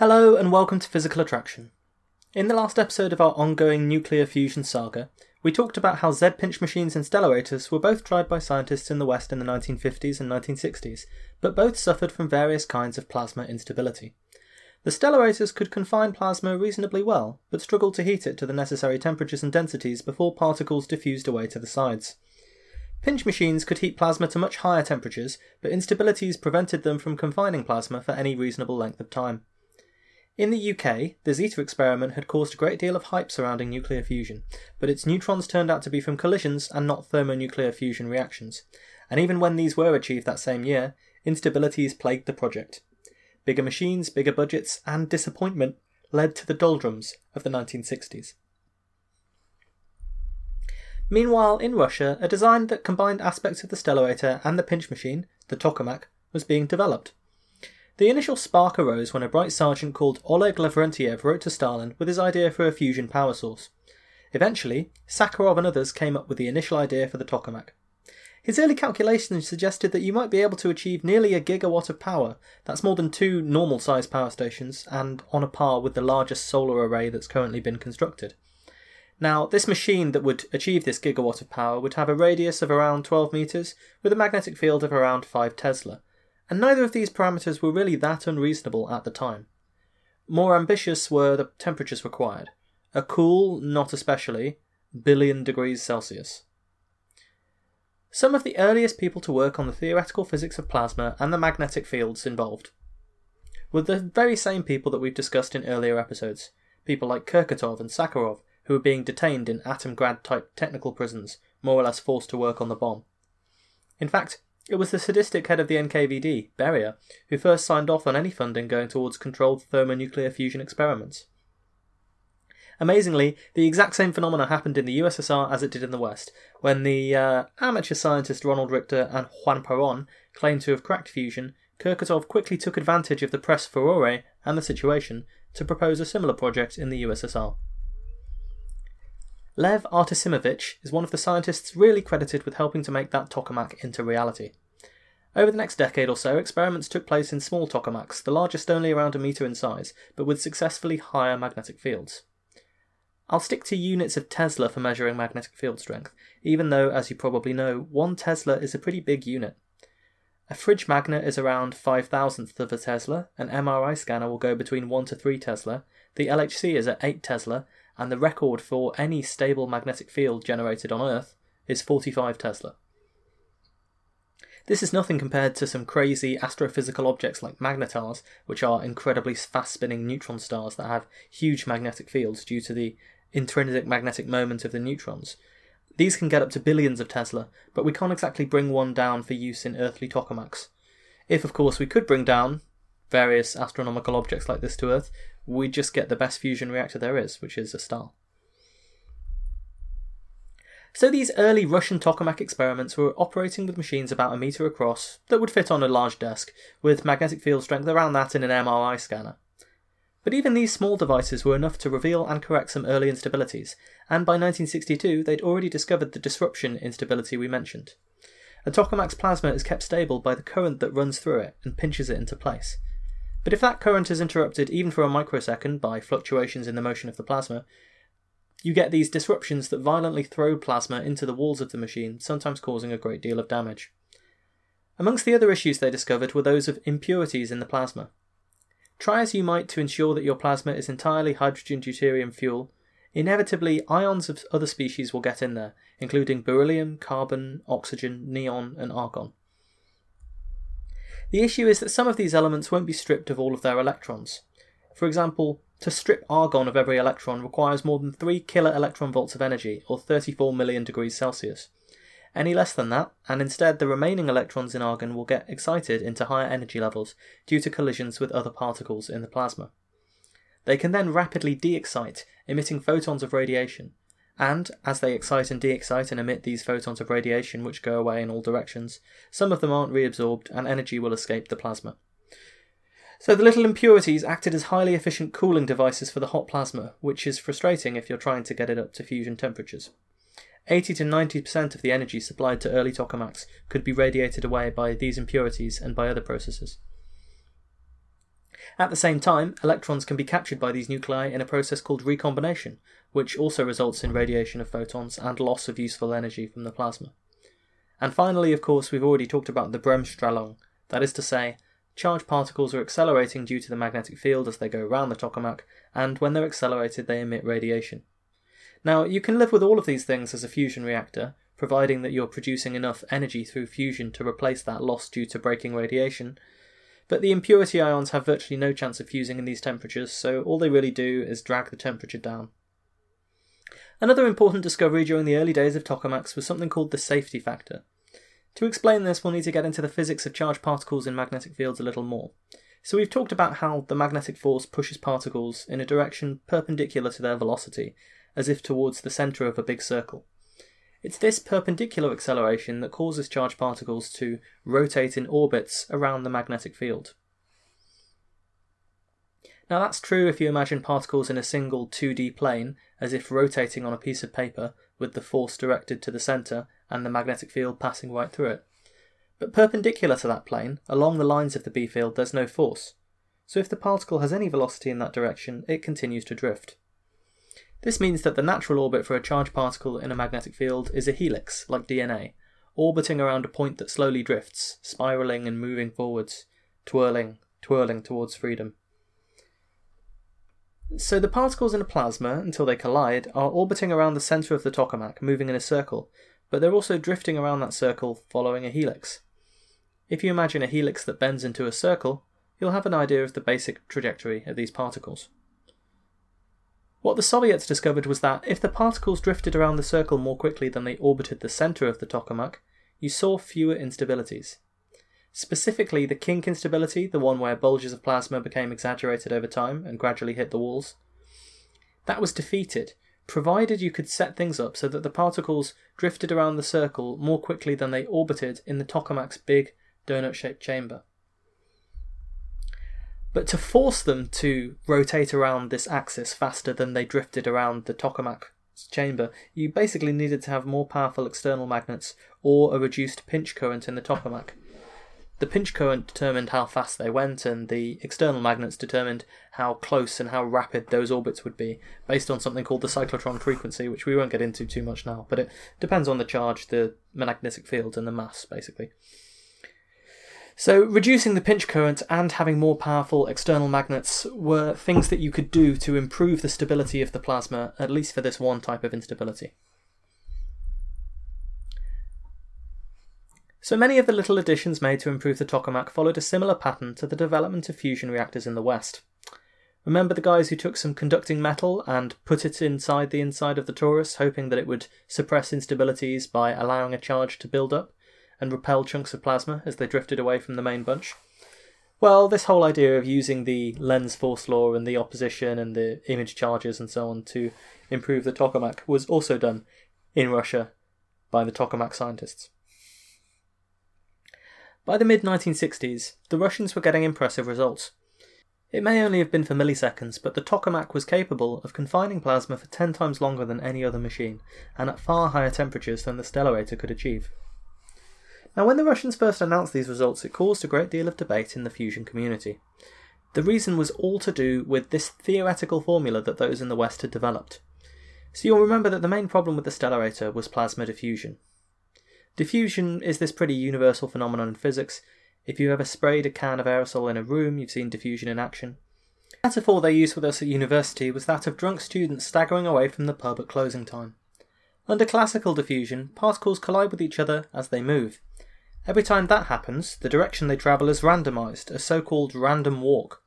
Hello and welcome to Physical Attraction. In the last episode of our ongoing nuclear fusion saga, we talked about how Z pinch machines and stellarators were both tried by scientists in the West in the 1950s and 1960s, but both suffered from various kinds of plasma instability. The stellarators could confine plasma reasonably well, but struggled to heat it to the necessary temperatures and densities before particles diffused away to the sides. Pinch machines could heat plasma to much higher temperatures, but instabilities prevented them from confining plasma for any reasonable length of time. In the UK, the Zeta experiment had caused a great deal of hype surrounding nuclear fusion, but its neutrons turned out to be from collisions and not thermonuclear fusion reactions. And even when these were achieved that same year, instabilities plagued the project. Bigger machines, bigger budgets, and disappointment led to the doldrums of the 1960s. Meanwhile, in Russia, a design that combined aspects of the stellarator and the pinch machine, the tokamak, was being developed. The initial spark arose when a bright sergeant called Oleg Lavrentiev wrote to Stalin with his idea for a fusion power source. Eventually, Sakharov and others came up with the initial idea for the tokamak. His early calculations suggested that you might be able to achieve nearly a gigawatt of power. That's more than two normal sized power stations, and on a par with the largest solar array that's currently been constructed. Now, this machine that would achieve this gigawatt of power would have a radius of around 12 metres with a magnetic field of around 5 Tesla and neither of these parameters were really that unreasonable at the time. More ambitious were the temperatures required a cool, not especially, billion degrees Celsius. Some of the earliest people to work on the theoretical physics of plasma and the magnetic fields involved were the very same people that we've discussed in earlier episodes, people like Kurchatov and Sakharov, who were being detained in Atomgrad type technical prisons, more or less forced to work on the bomb. In fact, it was the sadistic head of the NKVD, Beria, who first signed off on any funding going towards controlled thermonuclear fusion experiments. Amazingly, the exact same phenomena happened in the USSR as it did in the West, when the uh, amateur scientist Ronald Richter and Juan Perón claimed to have cracked fusion. Kurchatov quickly took advantage of the press furore and the situation to propose a similar project in the USSR. Lev Artsimovich is one of the scientists really credited with helping to make that tokamak into reality. Over the next decade or so, experiments took place in small tokamaks, the largest only around a metre in size, but with successfully higher magnetic fields. I'll stick to units of Tesla for measuring magnetic field strength, even though, as you probably know, 1 Tesla is a pretty big unit. A fridge magnet is around 5 thousandths of a Tesla, an MRI scanner will go between 1 to 3 Tesla, the LHC is at 8 Tesla, and the record for any stable magnetic field generated on Earth is 45 Tesla. This is nothing compared to some crazy astrophysical objects like magnetars, which are incredibly fast spinning neutron stars that have huge magnetic fields due to the intrinsic magnetic moment of the neutrons. These can get up to billions of Tesla, but we can't exactly bring one down for use in earthly tokamaks. If, of course, we could bring down various astronomical objects like this to Earth, we just get the best fusion reactor there is, which is a star. So these early Russian tokamak experiments were operating with machines about a metre across that would fit on a large desk, with magnetic field strength around that in an MRI scanner. But even these small devices were enough to reveal and correct some early instabilities, and by 1962 they'd already discovered the disruption instability we mentioned. A tokamak's plasma is kept stable by the current that runs through it and pinches it into place. But if that current is interrupted even for a microsecond by fluctuations in the motion of the plasma, you get these disruptions that violently throw plasma into the walls of the machine, sometimes causing a great deal of damage. Amongst the other issues they discovered were those of impurities in the plasma. Try as you might to ensure that your plasma is entirely hydrogen deuterium fuel, inevitably ions of other species will get in there, including beryllium, carbon, oxygen, neon, and argon. The issue is that some of these elements won't be stripped of all of their electrons. For example, to strip argon of every electron requires more than 3 kilo electron volts of energy, or 34 million degrees Celsius. Any less than that, and instead the remaining electrons in argon will get excited into higher energy levels due to collisions with other particles in the plasma. They can then rapidly de excite, emitting photons of radiation, and as they excite and de excite and emit these photons of radiation which go away in all directions, some of them aren't reabsorbed and energy will escape the plasma. So the little impurities acted as highly efficient cooling devices for the hot plasma, which is frustrating if you're trying to get it up to fusion temperatures. 80 to 90% of the energy supplied to early tokamaks could be radiated away by these impurities and by other processes. At the same time, electrons can be captured by these nuclei in a process called recombination, which also results in radiation of photons and loss of useful energy from the plasma. And finally, of course, we've already talked about the Bremsstrahlung, that is to say, charged particles are accelerating due to the magnetic field as they go around the tokamak, and when they're accelerated, they emit radiation. Now, you can live with all of these things as a fusion reactor, providing that you're producing enough energy through fusion to replace that loss due to braking radiation. But the impurity ions have virtually no chance of fusing in these temperatures, so all they really do is drag the temperature down. Another important discovery during the early days of tokamaks was something called the safety factor. To explain this, we'll need to get into the physics of charged particles in magnetic fields a little more. So we've talked about how the magnetic force pushes particles in a direction perpendicular to their velocity, as if towards the centre of a big circle. It's this perpendicular acceleration that causes charged particles to rotate in orbits around the magnetic field. Now that's true if you imagine particles in a single 2D plane, as if rotating on a piece of paper, with the force directed to the centre and the magnetic field passing right through it. But perpendicular to that plane, along the lines of the B field, there's no force. So if the particle has any velocity in that direction, it continues to drift. This means that the natural orbit for a charged particle in a magnetic field is a helix, like DNA, orbiting around a point that slowly drifts, spiraling and moving forwards, twirling, twirling towards freedom. So the particles in a plasma, until they collide, are orbiting around the centre of the tokamak, moving in a circle, but they're also drifting around that circle following a helix. If you imagine a helix that bends into a circle, you'll have an idea of the basic trajectory of these particles. What the Soviets discovered was that if the particles drifted around the circle more quickly than they orbited the centre of the tokamak, you saw fewer instabilities. Specifically, the kink instability, the one where bulges of plasma became exaggerated over time and gradually hit the walls, that was defeated, provided you could set things up so that the particles drifted around the circle more quickly than they orbited in the tokamak's big donut shaped chamber. But to force them to rotate around this axis faster than they drifted around the tokamak chamber, you basically needed to have more powerful external magnets or a reduced pinch current in the tokamak. The pinch current determined how fast they went, and the external magnets determined how close and how rapid those orbits would be, based on something called the cyclotron frequency, which we won't get into too much now, but it depends on the charge, the magnetic field, and the mass, basically. So, reducing the pinch current and having more powerful external magnets were things that you could do to improve the stability of the plasma, at least for this one type of instability. So many of the little additions made to improve the tokamak followed a similar pattern to the development of fusion reactors in the West. Remember the guys who took some conducting metal and put it inside the inside of the torus, hoping that it would suppress instabilities by allowing a charge to build up and repel chunks of plasma as they drifted away from the main bunch? Well, this whole idea of using the Lenz force law and the opposition and the image charges and so on to improve the tokamak was also done in Russia by the tokamak scientists. By the mid 1960s, the Russians were getting impressive results. It may only have been for milliseconds, but the tokamak was capable of confining plasma for 10 times longer than any other machine, and at far higher temperatures than the Stellarator could achieve. Now, when the Russians first announced these results, it caused a great deal of debate in the fusion community. The reason was all to do with this theoretical formula that those in the West had developed. So you'll remember that the main problem with the Stellarator was plasma diffusion. Diffusion is this pretty universal phenomenon in physics. If you ever sprayed a can of aerosol in a room, you've seen diffusion in action. The metaphor they used with us at university was that of drunk students staggering away from the pub at closing time. Under classical diffusion, particles collide with each other as they move. Every time that happens, the direction they travel is randomized, a so called random walk.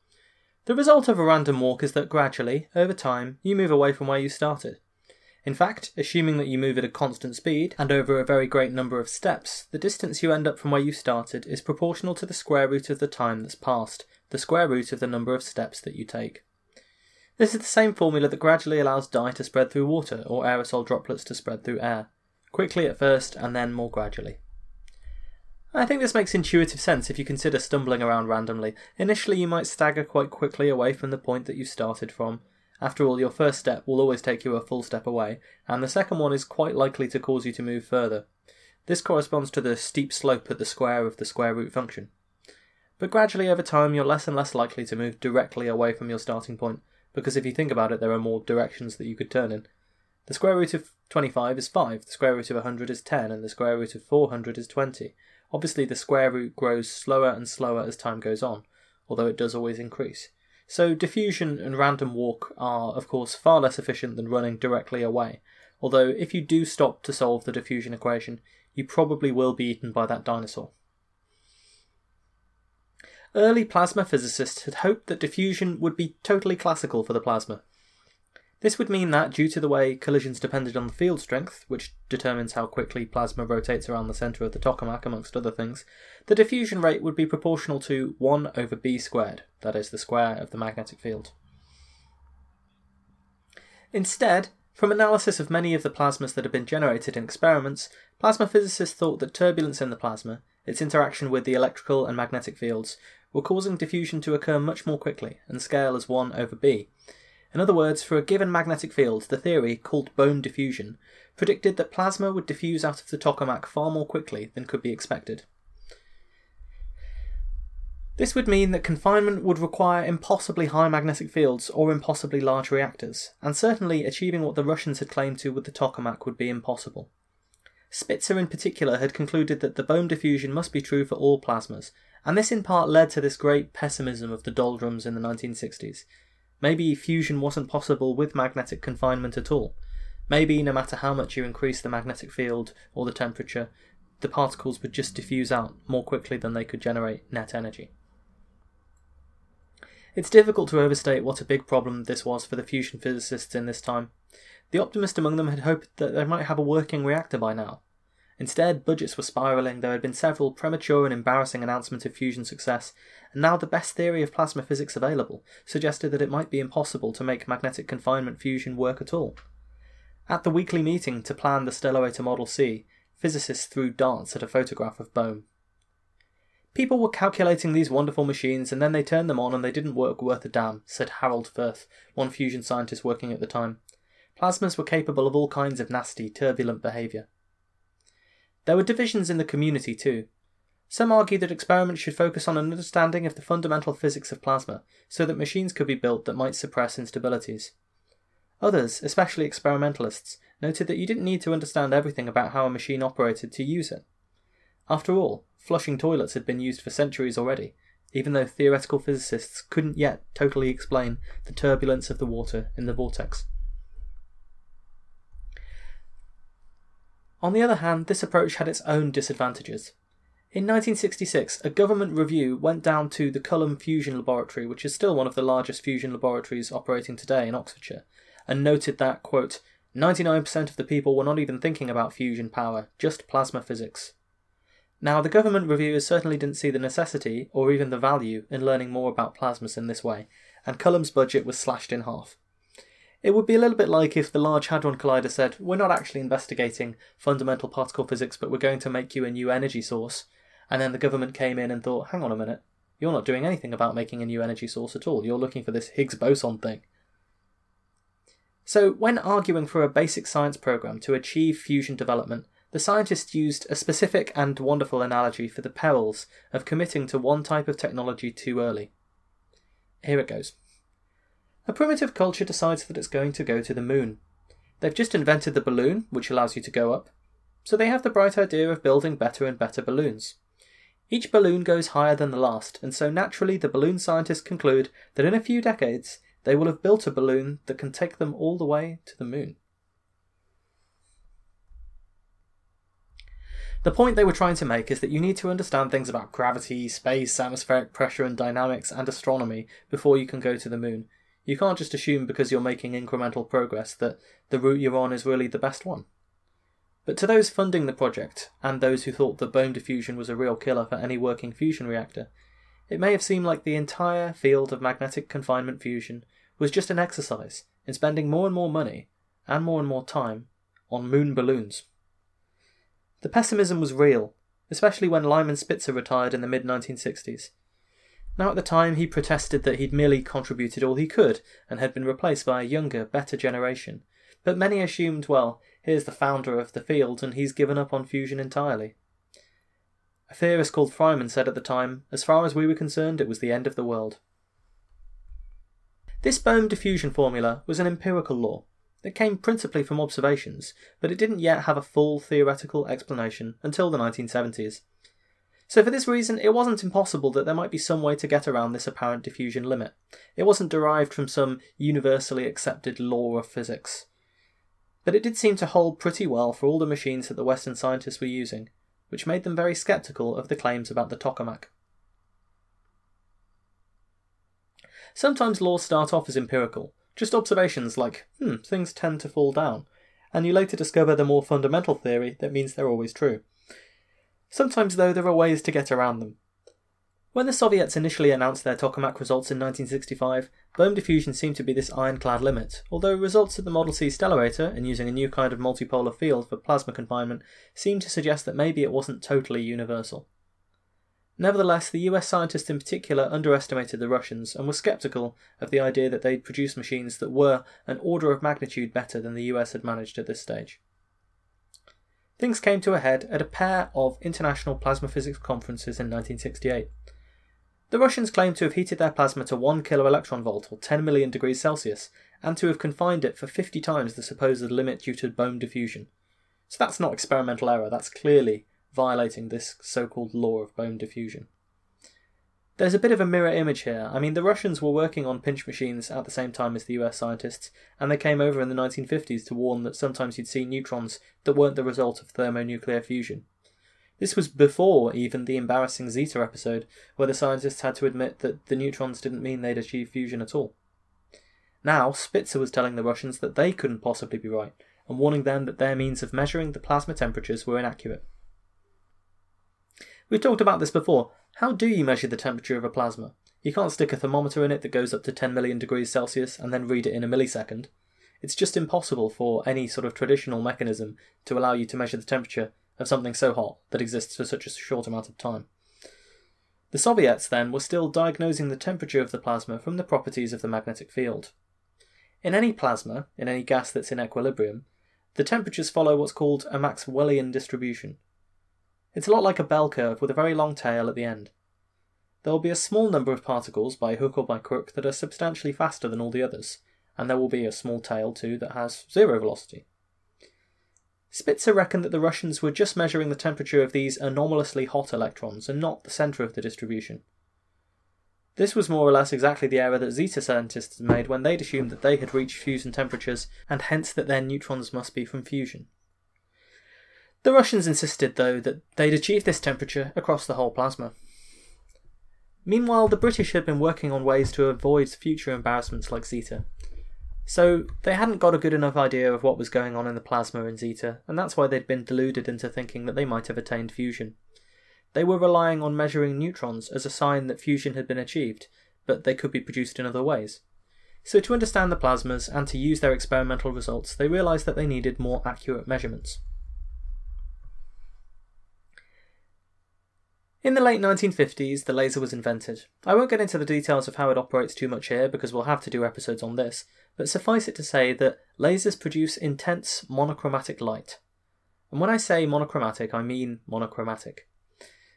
The result of a random walk is that gradually, over time, you move away from where you started. In fact, assuming that you move at a constant speed and over a very great number of steps, the distance you end up from where you started is proportional to the square root of the time that's passed, the square root of the number of steps that you take. This is the same formula that gradually allows dye to spread through water or aerosol droplets to spread through air, quickly at first and then more gradually. I think this makes intuitive sense if you consider stumbling around randomly. Initially, you might stagger quite quickly away from the point that you started from, after all, your first step will always take you a full step away, and the second one is quite likely to cause you to move further. This corresponds to the steep slope at the square of the square root function. But gradually over time, you're less and less likely to move directly away from your starting point, because if you think about it, there are more directions that you could turn in. The square root of 25 is 5, the square root of 100 is 10, and the square root of 400 is 20. Obviously, the square root grows slower and slower as time goes on, although it does always increase. So, diffusion and random walk are, of course, far less efficient than running directly away, although if you do stop to solve the diffusion equation, you probably will be eaten by that dinosaur. Early plasma physicists had hoped that diffusion would be totally classical for the plasma. This would mean that, due to the way collisions depended on the field strength, which determines how quickly plasma rotates around the centre of the tokamak, amongst other things, the diffusion rate would be proportional to 1 over b squared, that is, the square of the magnetic field. Instead, from analysis of many of the plasmas that have been generated in experiments, plasma physicists thought that turbulence in the plasma, its interaction with the electrical and magnetic fields, were causing diffusion to occur much more quickly and scale as 1 over b, in other words, for a given magnetic field, the theory, called Bohm diffusion, predicted that plasma would diffuse out of the tokamak far more quickly than could be expected. This would mean that confinement would require impossibly high magnetic fields or impossibly large reactors, and certainly achieving what the Russians had claimed to with the tokamak would be impossible. Spitzer in particular had concluded that the Bohm diffusion must be true for all plasmas, and this in part led to this great pessimism of the doldrums in the 1960s, Maybe fusion wasn't possible with magnetic confinement at all. Maybe no matter how much you increase the magnetic field or the temperature, the particles would just diffuse out more quickly than they could generate net energy. It's difficult to overstate what a big problem this was for the fusion physicists in this time. The optimist among them had hoped that they might have a working reactor by now, Instead, budgets were spiralling, there had been several premature and embarrassing announcements of fusion success, and now the best theory of plasma physics available suggested that it might be impossible to make magnetic confinement fusion work at all. At the weekly meeting to plan the Stellarator Model C, physicists threw darts at a photograph of Bohm. People were calculating these wonderful machines and then they turned them on and they didn't work worth a damn, said Harold Furth, one fusion scientist working at the time. Plasmas were capable of all kinds of nasty, turbulent behaviour. There were divisions in the community too. Some argued that experiments should focus on an understanding of the fundamental physics of plasma, so that machines could be built that might suppress instabilities. Others, especially experimentalists, noted that you didn't need to understand everything about how a machine operated to use it. After all, flushing toilets had been used for centuries already, even though theoretical physicists couldn't yet totally explain the turbulence of the water in the vortex. On the other hand, this approach had its own disadvantages. In 1966, a government review went down to the Culham Fusion Laboratory, which is still one of the largest fusion laboratories operating today in Oxfordshire, and noted that, quote, 99% of the people were not even thinking about fusion power, just plasma physics. Now, the government reviewers certainly didn't see the necessity, or even the value, in learning more about plasmas in this way, and Culham's budget was slashed in half. It would be a little bit like if the Large Hadron Collider said, We're not actually investigating fundamental particle physics, but we're going to make you a new energy source. And then the government came in and thought, Hang on a minute, you're not doing anything about making a new energy source at all. You're looking for this Higgs boson thing. So, when arguing for a basic science program to achieve fusion development, the scientists used a specific and wonderful analogy for the perils of committing to one type of technology too early. Here it goes. A primitive culture decides that it's going to go to the moon. They've just invented the balloon, which allows you to go up, so they have the bright idea of building better and better balloons. Each balloon goes higher than the last, and so naturally the balloon scientists conclude that in a few decades they will have built a balloon that can take them all the way to the moon. The point they were trying to make is that you need to understand things about gravity, space, atmospheric pressure, and dynamics, and astronomy before you can go to the moon, you can't just assume because you're making incremental progress that the route you're on is really the best one. But to those funding the project, and those who thought that Bohm diffusion was a real killer for any working fusion reactor, it may have seemed like the entire field of magnetic confinement fusion was just an exercise in spending more and more money, and more and more time, on moon balloons. The pessimism was real, especially when Lyman Spitzer retired in the mid 1960s, now, at the time, he protested that he'd merely contributed all he could and had been replaced by a younger, better generation. But many assumed, well, here's the founder of the field and he's given up on fusion entirely. A theorist called Frieman said at the time, as far as we were concerned, it was the end of the world. This Bohm diffusion formula was an empirical law. It came principally from observations, but it didn't yet have a full theoretical explanation until the 1970s. So, for this reason, it wasn't impossible that there might be some way to get around this apparent diffusion limit. It wasn't derived from some universally accepted law of physics. But it did seem to hold pretty well for all the machines that the Western scientists were using, which made them very sceptical of the claims about the tokamak. Sometimes laws start off as empirical, just observations like, hmm, things tend to fall down, and you later discover the more fundamental theory that means they're always true. Sometimes, though, there are ways to get around them. When the Soviets initially announced their tokamak results in 1965, Bohm diffusion seemed to be this ironclad limit, although results at the Model C stellarator and using a new kind of multipolar field for plasma confinement seemed to suggest that maybe it wasn't totally universal. Nevertheless, the US scientists in particular underestimated the Russians and were skeptical of the idea that they'd produce machines that were an order of magnitude better than the US had managed at this stage. Things came to a head at a pair of international plasma physics conferences in 1968. The Russians claimed to have heated their plasma to 1 kilo electron volt or 10 million degrees Celsius and to have confined it for 50 times the supposed limit due to Bohm diffusion. So that's not experimental error, that's clearly violating this so called law of Bohm diffusion. There's a bit of a mirror image here. I mean, the Russians were working on pinch machines at the same time as the US scientists, and they came over in the 1950s to warn that sometimes you'd see neutrons that weren't the result of thermonuclear fusion. This was before even the embarrassing Zeta episode, where the scientists had to admit that the neutrons didn't mean they'd achieve fusion at all. Now, Spitzer was telling the Russians that they couldn't possibly be right, and warning them that their means of measuring the plasma temperatures were inaccurate. We've talked about this before. How do you measure the temperature of a plasma? You can't stick a thermometer in it that goes up to 10 million degrees Celsius and then read it in a millisecond. It's just impossible for any sort of traditional mechanism to allow you to measure the temperature of something so hot that exists for such a short amount of time. The Soviets, then, were still diagnosing the temperature of the plasma from the properties of the magnetic field. In any plasma, in any gas that's in equilibrium, the temperatures follow what's called a Maxwellian distribution, it's a lot like a bell curve with a very long tail at the end. There will be a small number of particles by hook or by crook that are substantially faster than all the others, and there will be a small tail too that has zero velocity. Spitzer reckoned that the Russians were just measuring the temperature of these anomalously hot electrons and not the centre of the distribution. This was more or less exactly the error that Zeta scientists made when they'd assumed that they had reached fusion temperatures and hence that their neutrons must be from fusion. The Russians insisted, though, that they'd achieved this temperature across the whole plasma. Meanwhile, the British had been working on ways to avoid future embarrassments like Zeta. So, they hadn't got a good enough idea of what was going on in the plasma in Zeta, and that's why they'd been deluded into thinking that they might have attained fusion. They were relying on measuring neutrons as a sign that fusion had been achieved, but they could be produced in other ways. So, to understand the plasmas and to use their experimental results, they realised that they needed more accurate measurements. In the late 1950s, the laser was invented. I won't get into the details of how it operates too much here because we'll have to do episodes on this, but suffice it to say that lasers produce intense monochromatic light. And when I say monochromatic, I mean monochromatic.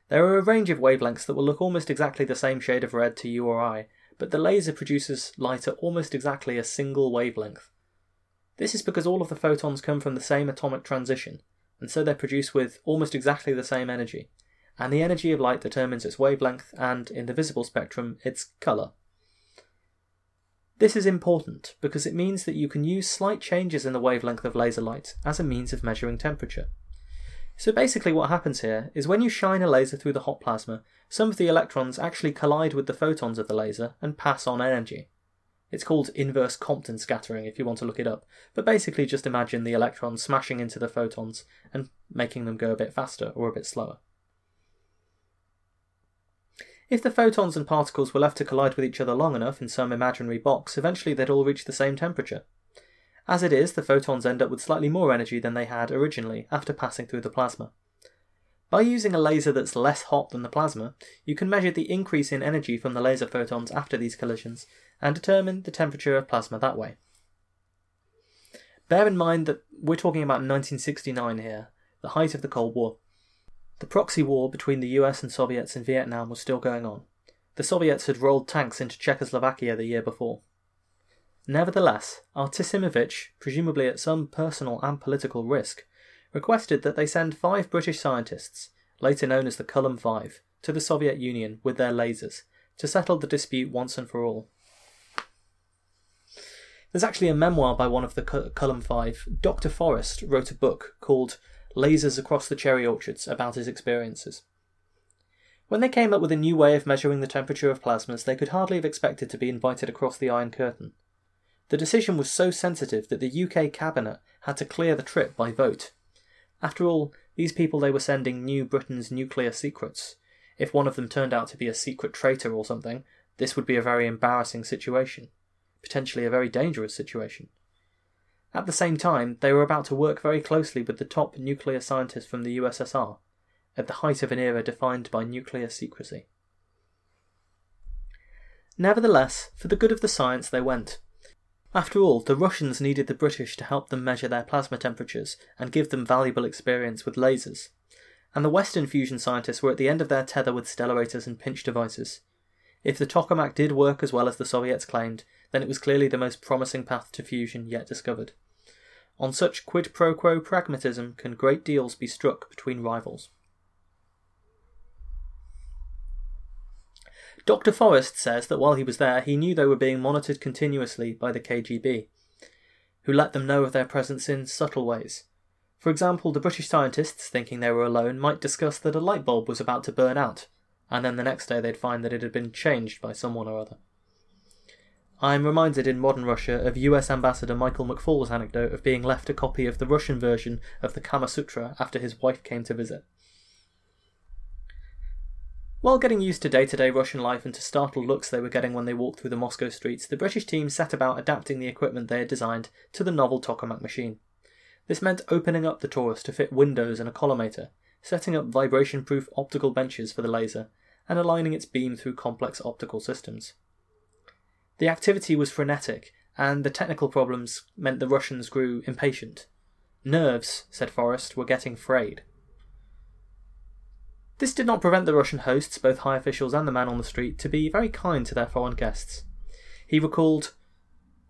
There are a range of wavelengths that will look almost exactly the same shade of red to you or I, but the laser produces light at almost exactly a single wavelength. This is because all of the photons come from the same atomic transition, and so they're produced with almost exactly the same energy and the energy of light determines its wavelength and, in the visible spectrum, its colour. This is important because it means that you can use slight changes in the wavelength of laser light as a means of measuring temperature. So basically, what happens here is when you shine a laser through the hot plasma, some of the electrons actually collide with the photons of the laser and pass on energy. It's called inverse Compton scattering if you want to look it up, but basically just imagine the electrons smashing into the photons and making them go a bit faster or a bit slower. If the photons and particles were left to collide with each other long enough in some imaginary box, eventually they'd all reach the same temperature. As it is, the photons end up with slightly more energy than they had originally after passing through the plasma. By using a laser that's less hot than the plasma, you can measure the increase in energy from the laser photons after these collisions and determine the temperature of plasma that way. Bear in mind that we're talking about 1969 here, the height of the Cold War. The proxy war between the US and Soviets in Vietnam was still going on. The Soviets had rolled tanks into Czechoslovakia the year before. Nevertheless, Artsimovich, presumably at some personal and political risk, requested that they send five British scientists, later known as the Culham Five, to the Soviet Union with their lasers to settle the dispute once and for all. There's actually a memoir by one of the Culham Five. Dr. Forrest wrote a book called Lasers Across the Cherry Orchards about his experiences. When they came up with a new way of measuring the temperature of plasmas, they could hardly have expected to be invited across the Iron Curtain. The decision was so sensitive that the UK Cabinet had to clear the trip by vote. After all, these people they were sending knew Britain's nuclear secrets. If one of them turned out to be a secret traitor or something, this would be a very embarrassing situation, potentially a very dangerous situation. At the same time, they were about to work very closely with the top nuclear scientists from the USSR, at the height of an era defined by nuclear secrecy. Nevertheless, for the good of the science, they went. After all, the Russians needed the British to help them measure their plasma temperatures and give them valuable experience with lasers. And the Western fusion scientists were at the end of their tether with stellarators and pinch devices. If the tokamak did work as well as the Soviets claimed, then it was clearly the most promising path to fusion yet discovered. On such quid pro quo pragmatism can great deals be struck between rivals. Dr. Forrest says that while he was there, he knew they were being monitored continuously by the KGB, who let them know of their presence in subtle ways. For example, the British scientists, thinking they were alone, might discuss that a light bulb was about to burn out, and then the next day they'd find that it had been changed by someone or other. I am reminded in modern Russia of US Ambassador Michael McFaul's anecdote of being left a copy of the Russian version of the Kama Sutra after his wife came to visit. While getting used to day to day Russian life and to startled looks they were getting when they walked through the Moscow streets, the British team set about adapting the equipment they had designed to the novel tokamak machine. This meant opening up the torus to fit windows and a collimator, setting up vibration proof optical benches for the laser, and aligning its beam through complex optical systems. The activity was frenetic, and the technical problems meant the Russians grew impatient. Nerves, said Forrest, were getting frayed. This did not prevent the Russian hosts, both high officials and the man on the street, to be very kind to their foreign guests. He recalled,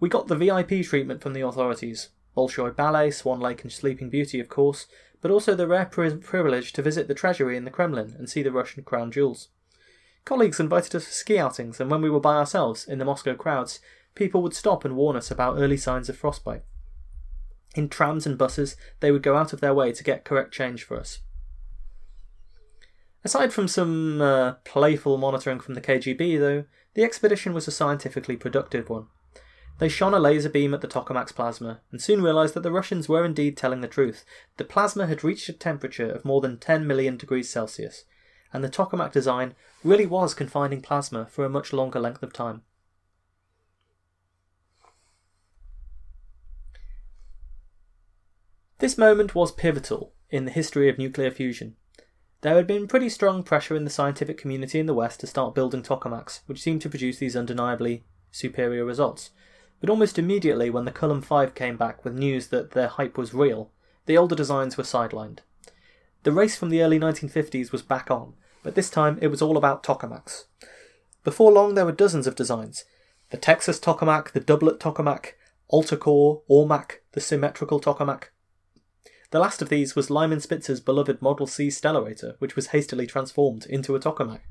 We got the VIP treatment from the authorities. Bolshoi Ballet, Swan Lake, and Sleeping Beauty, of course, but also the rare pri- privilege to visit the treasury in the Kremlin and see the Russian crown jewels. Colleagues invited us for ski outings, and when we were by ourselves in the Moscow crowds, people would stop and warn us about early signs of frostbite. In trams and buses, they would go out of their way to get correct change for us. Aside from some uh, playful monitoring from the KGB, though, the expedition was a scientifically productive one. They shone a laser beam at the tokamak's plasma and soon realised that the Russians were indeed telling the truth. The plasma had reached a temperature of more than 10 million degrees Celsius, and the tokamak design really was confining plasma for a much longer length of time. This moment was pivotal in the history of nuclear fusion. There had been pretty strong pressure in the scientific community in the West to start building tokamaks, which seemed to produce these undeniably superior results. But almost immediately, when the Culham 5 came back with news that their hype was real, the older designs were sidelined. The race from the early 1950s was back on, but this time it was all about tokamaks. Before long, there were dozens of designs the Texas tokamak, the doublet tokamak, Alcator, ORMAK, the symmetrical tokamak, the last of these was Lyman Spitzer's beloved Model C Stellarator, which was hastily transformed into a tokamak.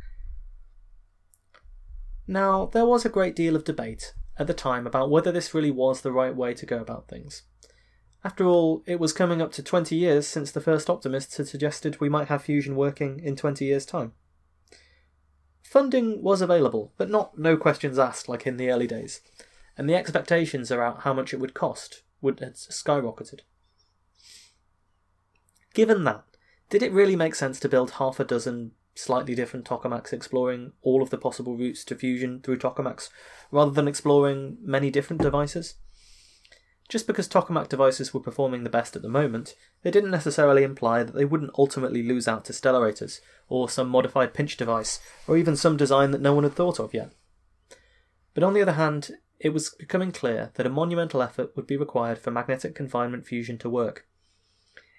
Now, there was a great deal of debate at the time about whether this really was the right way to go about things. After all, it was coming up to 20 years since the first optimists had suggested we might have fusion working in 20 years' time. Funding was available, but not no questions asked like in the early days, and the expectations about how much it would cost would had skyrocketed. Given that, did it really make sense to build half a dozen slightly different tokamaks exploring all of the possible routes to fusion through tokamaks, rather than exploring many different devices? Just because tokamak devices were performing the best at the moment, it didn't necessarily imply that they wouldn't ultimately lose out to stellarators, or some modified pinch device, or even some design that no one had thought of yet. But on the other hand, it was becoming clear that a monumental effort would be required for magnetic confinement fusion to work,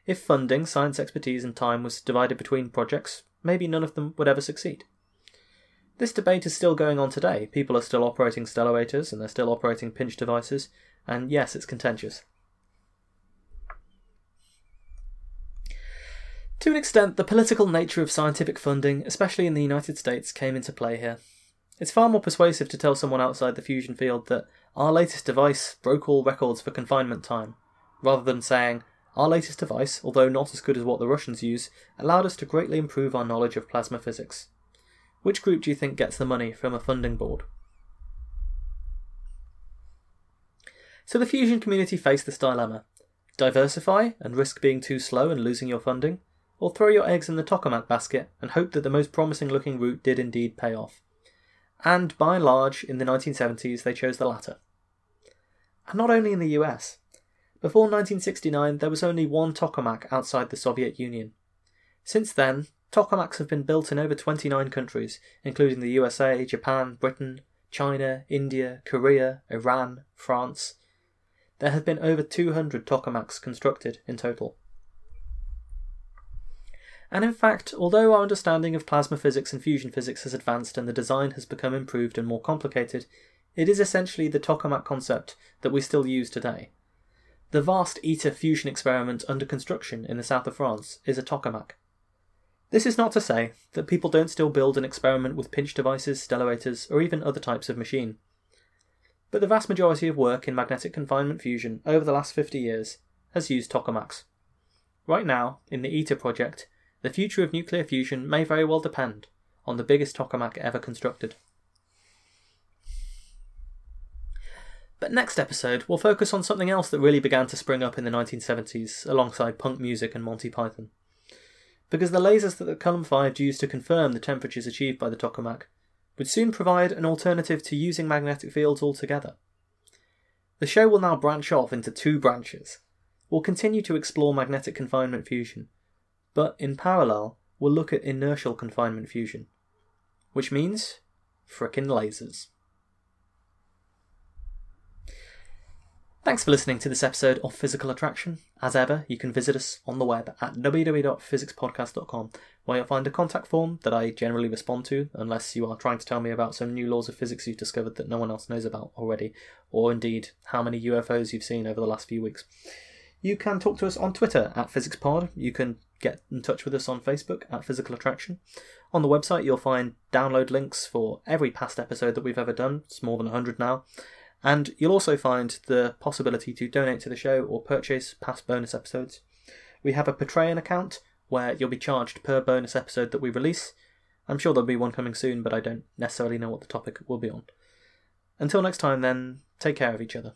If funding, science expertise, and time was divided between projects, maybe none of them would ever succeed. This debate is still going on today. People are still operating stellarators and they're still operating pinch devices, and yes, it's contentious. To an extent, the political nature of scientific funding, especially in the United States, came into play here. It's far more persuasive to tell someone outside the fusion field that our latest device broke all records for confinement time, rather than saying, our latest device, although not as good as what the Russians use, allowed us to greatly improve our knowledge of plasma physics. Which group do you think gets the money from a funding board? So the fusion community faced this dilemma diversify and risk being too slow and losing your funding, or throw your eggs in the tokamak basket and hope that the most promising looking route did indeed pay off. And by and large, in the 1970s, they chose the latter. And not only in the US. Before 1969, there was only one tokamak outside the Soviet Union. Since then, tokamaks have been built in over 29 countries, including the USA, Japan, Britain, China, India, Korea, Iran, France. There have been over 200 tokamaks constructed in total. And in fact, although our understanding of plasma physics and fusion physics has advanced and the design has become improved and more complicated, it is essentially the tokamak concept that we still use today. The vast ITER fusion experiment under construction in the south of France is a tokamak. This is not to say that people don't still build and experiment with pinch devices, stellarators, or even other types of machine. But the vast majority of work in magnetic confinement fusion over the last 50 years has used tokamaks. Right now, in the ITER project, the future of nuclear fusion may very well depend on the biggest tokamak ever constructed. But next episode, we'll focus on something else that really began to spring up in the 1970s alongside punk music and Monty Python. Because the lasers that the Culham 5 used to confirm the temperatures achieved by the tokamak would soon provide an alternative to using magnetic fields altogether. The show will now branch off into two branches. We'll continue to explore magnetic confinement fusion, but in parallel, we'll look at inertial confinement fusion, which means frickin' lasers. Thanks for listening to this episode of Physical Attraction. As ever, you can visit us on the web at www.physicspodcast.com, where you'll find a contact form that I generally respond to, unless you are trying to tell me about some new laws of physics you've discovered that no one else knows about already, or indeed how many UFOs you've seen over the last few weeks. You can talk to us on Twitter at PhysicsPod. You can get in touch with us on Facebook at Physical Attraction. On the website, you'll find download links for every past episode that we've ever done. It's more than 100 now. And you'll also find the possibility to donate to the show or purchase past bonus episodes. We have a Patreon account where you'll be charged per bonus episode that we release. I'm sure there'll be one coming soon, but I don't necessarily know what the topic will be on. Until next time, then, take care of each other.